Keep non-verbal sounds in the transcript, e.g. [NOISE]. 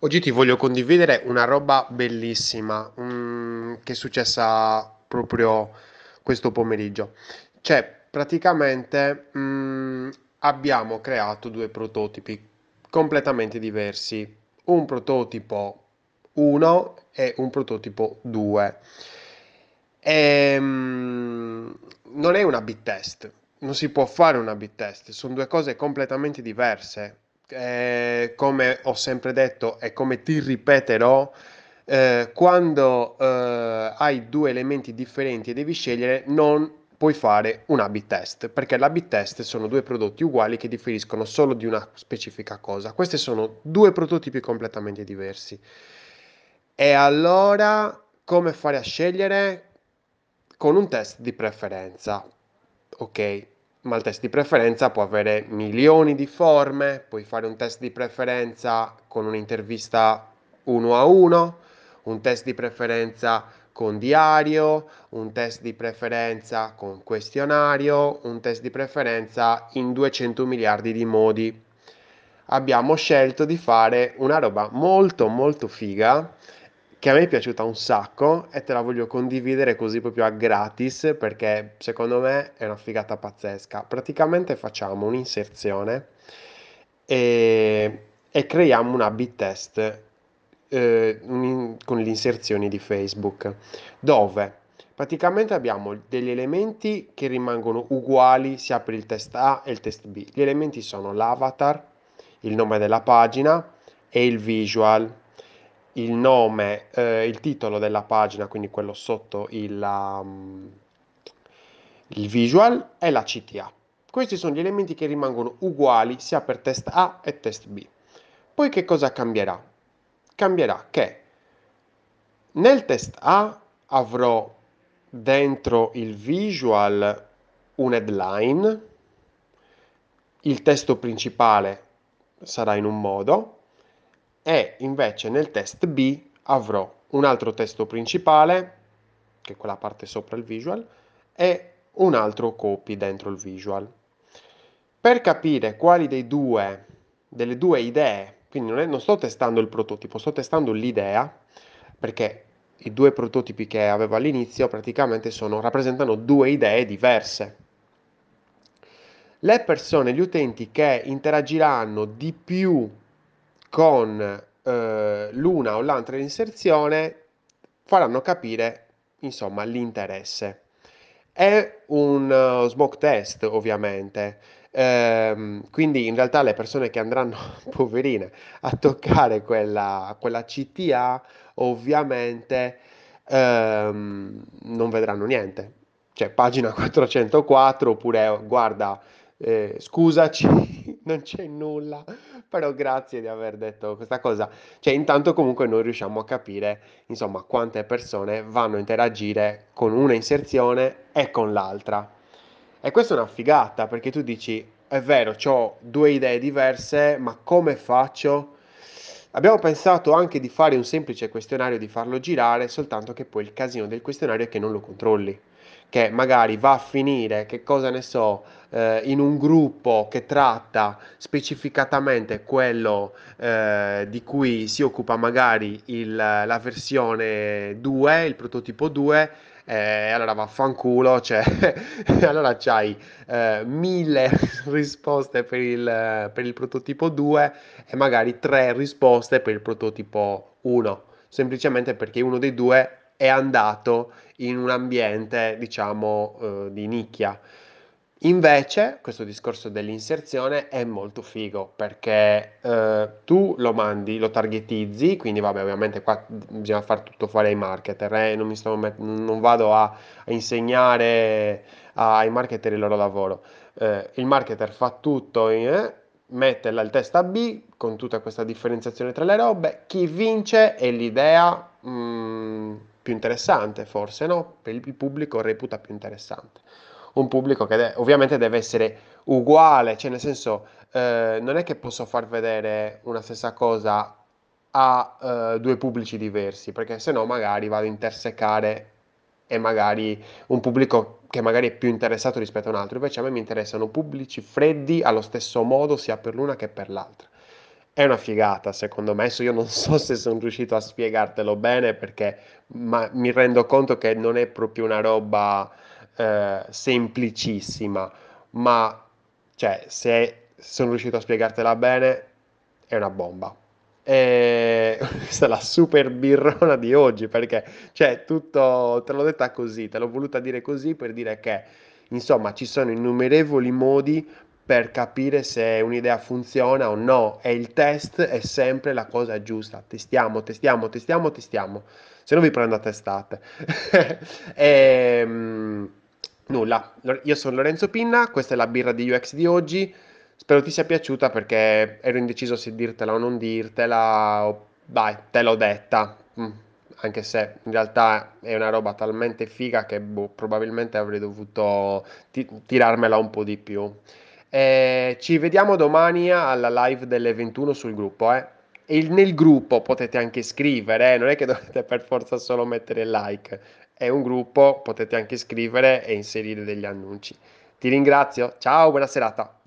Oggi ti voglio condividere una roba bellissima, mm, che è successa proprio questo pomeriggio. Cioè, praticamente, mm, abbiamo creato due prototipi completamente diversi, un prototipo 1 e un prototipo 2. Ehm, non è una bit test, non si può fare una bit test, sono due cose completamente diverse. Eh, come ho sempre detto e come ti ripeterò, eh, quando eh, hai due elementi differenti e devi scegliere, non puoi fare un A-B test, perché l'A-B test sono due prodotti uguali che differiscono solo di una specifica cosa. Questi sono due prototipi completamente diversi. E allora, come fare a scegliere? Con un test di preferenza. Ok, ma il test di preferenza può avere milioni di forme, puoi fare un test di preferenza con un'intervista uno a uno, un test di preferenza con diario, un test di preferenza con questionario, un test di preferenza in 200 miliardi di modi. Abbiamo scelto di fare una roba molto molto figa che a me è piaciuta un sacco e te la voglio condividere così proprio a gratis perché secondo me è una figata pazzesca. Praticamente facciamo un'inserzione e, e creiamo una bit test eh, con le inserzioni di Facebook dove praticamente abbiamo degli elementi che rimangono uguali sia per il test A e il test B. Gli elementi sono l'avatar, il nome della pagina e il visual il nome, eh, il titolo della pagina, quindi quello sotto il, um, il visual e la CTA. Questi sono gli elementi che rimangono uguali sia per test A e test B. Poi che cosa cambierà? Cambierà che nel test A avrò dentro il visual un headline, il testo principale sarà in un modo, e invece nel test B avrò un altro testo principale, che è quella parte sopra il visual, e un altro copy dentro il visual. Per capire quali dei due, delle due idee, quindi non, è, non sto testando il prototipo, sto testando l'idea, perché i due prototipi che avevo all'inizio praticamente sono, rappresentano due idee diverse. Le persone, gli utenti che interagiranno di più con eh, l'una o l'altra inserzione faranno capire insomma l'interesse. È un uh, smoke test ovviamente, ehm, quindi in realtà le persone che andranno, [LAUGHS] poverine, a toccare quella, quella CTA ovviamente ehm, non vedranno niente. Cioè pagina 404 oppure guarda eh, scusaci, non c'è nulla, però grazie di aver detto questa cosa. Cioè, intanto comunque noi riusciamo a capire, insomma, quante persone vanno a interagire con una inserzione e con l'altra. E questa è una figata, perché tu dici, è vero, ho due idee diverse, ma come faccio? Abbiamo pensato anche di fare un semplice questionario, di farlo girare, soltanto che poi il casino del questionario è che non lo controlli che magari va a finire, che cosa ne so, eh, in un gruppo che tratta specificatamente quello eh, di cui si occupa magari il, la versione 2, il prototipo 2, eh, allora vaffanculo, cioè, [LAUGHS] allora c'hai eh, mille [LAUGHS] risposte per il, per il prototipo 2 e magari tre risposte per il prototipo 1, semplicemente perché uno dei due è andato in un ambiente, diciamo, eh, di nicchia. Invece, questo discorso dell'inserzione è molto figo perché eh, tu lo mandi, lo targetizzi, quindi vabbè, ovviamente qua bisogna fare tutto fare ai marketer, eh, non, sto, non, vado a, a insegnare ai marketer il loro lavoro. Eh, il marketer fa tutto, in, mette il test A B con tutta questa differenziazione tra le robe, chi vince è l'idea... Mm, più interessante, forse, no? Per il pubblico reputa più interessante. Un pubblico che de- ovviamente deve essere uguale, cioè nel senso, eh, non è che posso far vedere una stessa cosa a eh, due pubblici diversi, perché se no magari vado a intersecare e magari un pubblico che magari è più interessato rispetto a un altro. Invece a me mi interessano pubblici freddi allo stesso modo sia per l'una che per l'altra. È una figata, secondo me. Adesso io non so se sono riuscito a spiegartelo bene perché ma mi rendo conto che non è proprio una roba eh, semplicissima, ma cioè, se sono riuscito a spiegartela bene, è una bomba. E [LAUGHS] questa è la super birrona di oggi perché, cioè, tutto, te l'ho detta così, te l'ho voluta dire così per dire che, insomma, ci sono innumerevoli modi per capire se un'idea funziona o no e il test è sempre la cosa giusta. Testiamo, testiamo, testiamo, testiamo. Se no vi prendo a testate. [LAUGHS] e, mm, nulla, io sono Lorenzo Pinna, questa è la birra di UX di oggi. Spero ti sia piaciuta perché ero indeciso se dirtela o non dirtela. Vai, te l'ho detta. Mm, Anche se in realtà è una roba talmente figa che boh, probabilmente avrei dovuto ti- tirarmela un po' di più. Eh, ci vediamo domani alla live delle 21 sul gruppo, eh. E nel gruppo potete anche scrivere, eh, Non è che [LAUGHS] dovete per forza solo mettere like. È un gruppo, potete anche scrivere e inserire degli annunci. Ti ringrazio, ciao, buona serata.